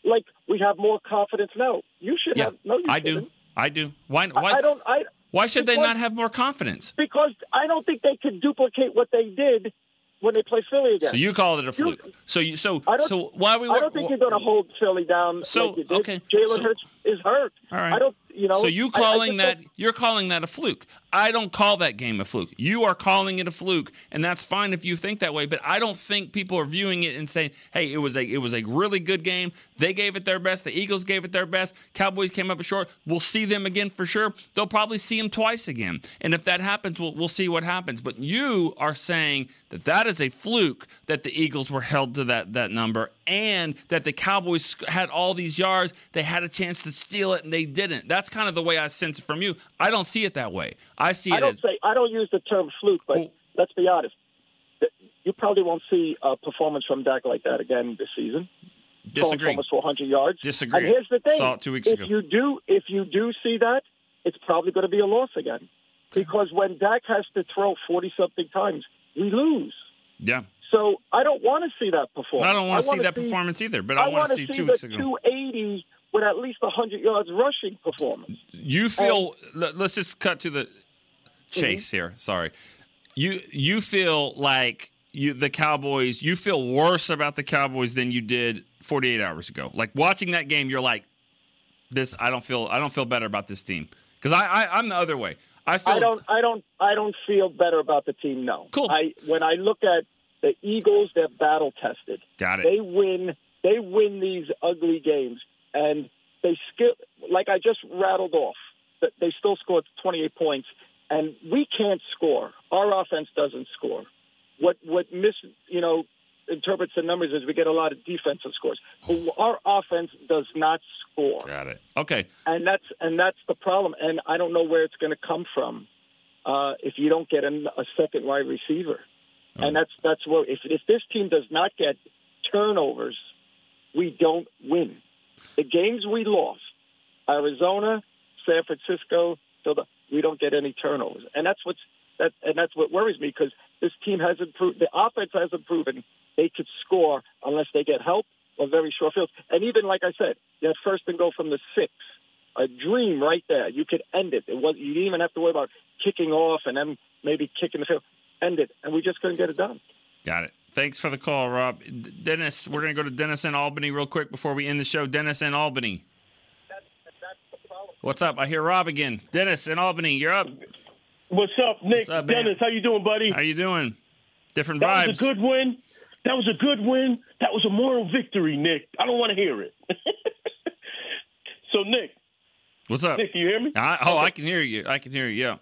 like we have more confidence now. You should Yeah, have. No, you I do. shouldn't. I do. Why? I, Why? I don't. I why should they not have more confidence? because I don't think they could duplicate what they did when they play Philly again. So you call it a fluke. So you so I don't, so why we I don't think you're going to hold Philly down. So, like you okay, Jalen so- Hurts is hurt. All right. I don't. You know. So you I- I calling just that you're calling that a fluke. I don't call that game a fluke. You are calling it a fluke, and that's fine if you think that way. But I don't think people are viewing it and saying, "Hey, it was a it was a really good game. They gave it their best. The Eagles gave it their best. Cowboys came up short. We'll see them again for sure. They'll probably see them twice again. And if that happens, we'll we'll see what happens. But you are saying that that is a fluke that the Eagles were held to that that number, and that the Cowboys had all these yards. They had a chance to steal it, and they didn't. That's kind of the way I sense it from you. I don't see it that way. I see I it don't as say I don't use the term fluke, but let's be honest. You probably won't see a performance from Dak like that again this season. Disagree. Almost 400 yards. Disagree. And here's the thing: Saw it two weeks if ago. you do, if you do see that, it's probably going to be a loss again, because when Dak has to throw 40 something times, we lose. yeah. So I don't want to see that performance. I don't want to see that performance either. But I, want wanna to see two the weeks ago. 280 with at least 100 yards rushing performance. You feel. let- let's just cut to the chase mm-hmm. here. Sorry. You you feel like you the Cowboys. You feel worse about the Cowboys than you did 48 hours ago. Like watching that game, you're like, this. I don't feel. I don't feel better about this team because I, I I'm the other way. I feel. I don't. I don't. I don't feel better about the team. No. Cool. I when I look at the Eagles, they're battle tested. Got it. They win. They win these ugly games, and they skill. Like I just rattled off, that they still scored 28 points, and we can't score. Our offense doesn't score. What what miss you know interprets the numbers is we get a lot of defensive scores. But our offense does not score Got it. Okay. and that's and that's the problem. And I don't know where it's going to come from uh, if you don't get a, a second wide receiver. And that's that's where if if this team does not get turnovers, we don't win. The games we lost, Arizona, San Francisco, Philadelphia, we don't get any turnovers, and that's what's that and that's what worries me because this team hasn't proved the offense hasn't proven they could score unless they get help or very short fields. And even like I said, had first and go from the six, a dream right there. You could end it. It was you didn't even have to worry about kicking off and then maybe kicking the field. End it, and we just couldn't get it done. Got it. Thanks for the call, Rob. Dennis, we're going to go to Dennis in Albany real quick before we end the show. Dennis in Albany. What's up? I hear Rob again. Dennis in Albany, you're up. What's up, Nick? What's up. Dennis, how you doing, buddy? How you doing? Different that vibes. was a good win. That was a good win. That was a moral victory, Nick. I don't want to hear it. *laughs* so, Nick, What's up? Nick, you hear me? I, oh, I can hear you. I can hear you. Yeah.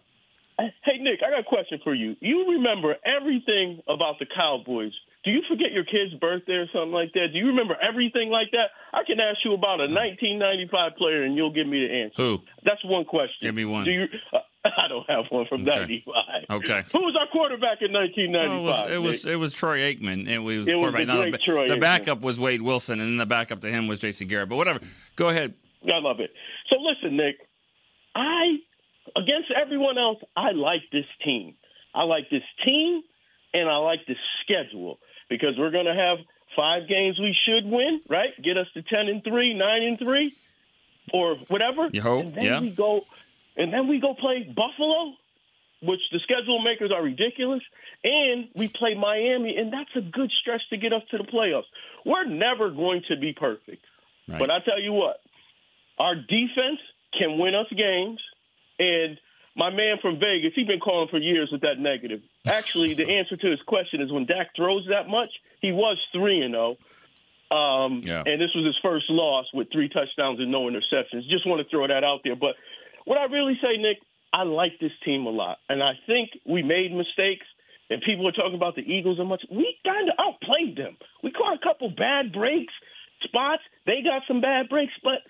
Hey Nick, I got a question for you. You remember everything about the Cowboys? Do you forget your kid's birthday or something like that? Do you remember everything like that? I can ask you about a 1995 player, and you'll give me the answer. Who? That's one question. Give me one. Do you? Uh, *laughs* I don't have one from Okay. 95. Okay. Who was our quarterback in 1995? it was Nick? it was Troy Aikman. It was, It was quarterback. the Troy the Aikman. backup was Wade Wilson, and then the backup to him was Jason Garrett. But whatever. Go ahead. I love it. So listen, Nick, I against everyone else, I like this team. I like this team and I like this schedule because we're going to have five games we should win, right? Get us to 10 and 3, 9 and 3 or whatever. You hope, and then yeah. we go and then we go play Buffalo, which the schedule makers are ridiculous, and we play Miami and that's a good stretch to get us to the playoffs. We're never going to be perfect. Right. But I tell you what, our defense can win us games. And my man from Vegas, he's been calling for years with that negative. Actually, the answer to his question is when Dak throws that much, he was three and zero. Um, Yeah. And this was his first loss with three touchdowns and no interceptions. Just want to throw that out there. But what I really say, Nick, I like this team a lot, and I think we made mistakes. And people are talking about the Eagles and much. We kind of outplayed them. We caught a couple bad breaks, spots. They got some bad breaks, but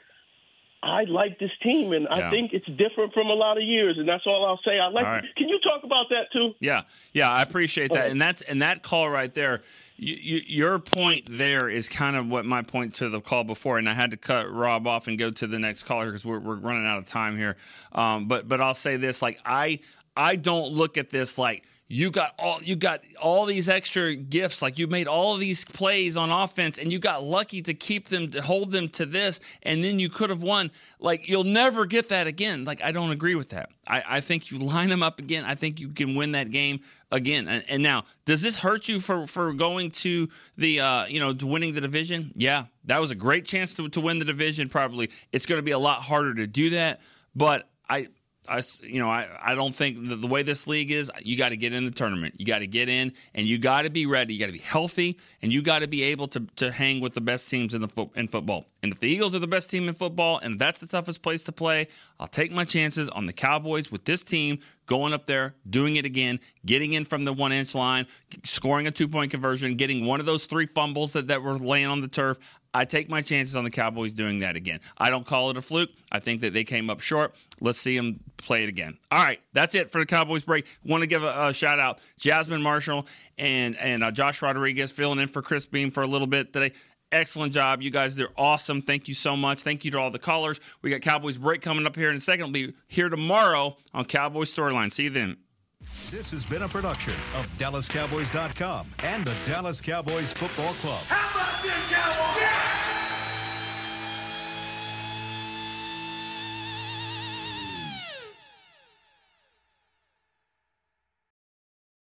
I like this team, and Yeah. I think it's different from a lot of years, and that's all I'll say. I like. Right. Can you talk about that too? Yeah, yeah, I appreciate that, Okay. and that's and that call right there. You, you, your point there is kind of what my point to the call before, and I had to cut Rob off and go to the next caller because we're, we're running out of time here. Um, but but I'll say this: like I I don't look at this like you got all you got all these extra gifts like you made all these plays on offense and you got lucky to keep them to hold them to this and then you could have won. Like you'll never get that again. Like i don't agree with that. I, I think you line them up again. I think you can win that game again. And, and now does this hurt you for for going to the uh you know to winning the division? Yeah that was a great chance to, to win the division probably. It's going to be a lot harder to do that but i I, you know, I, I don't think the, the way this league is, you got to get in the tournament. You got to get in, and you got to be ready. You got to be healthy, and you got to be able to, to hang with the best teams in the fo- in football. And if the Eagles are the best team in football, and that's the toughest place to play, I'll take my chances on the Cowboys with this team going up there, doing it again, getting in from the one inch line, scoring a two point conversion, getting one of those three fumbles that, that were laying on the turf. I take my chances on the Cowboys doing that again. I don't call it a fluke. I think that they came up short. Let's see them play it again. All right, that's it for the Cowboys break. Want to give a, a shout out Jasmine Marshall and and uh, Josh Rodriguez filling in for Chris Beam for a little bit today. Excellent job, you guys. They're awesome. Thank you so much. Thank you to all the callers. We got Cowboys break coming up here in a second. We'll be here tomorrow on Cowboys Storyline. See you then. This has been a production of DallasCowboys.com and the Dallas Cowboys Football Club. How about this, Cowboys?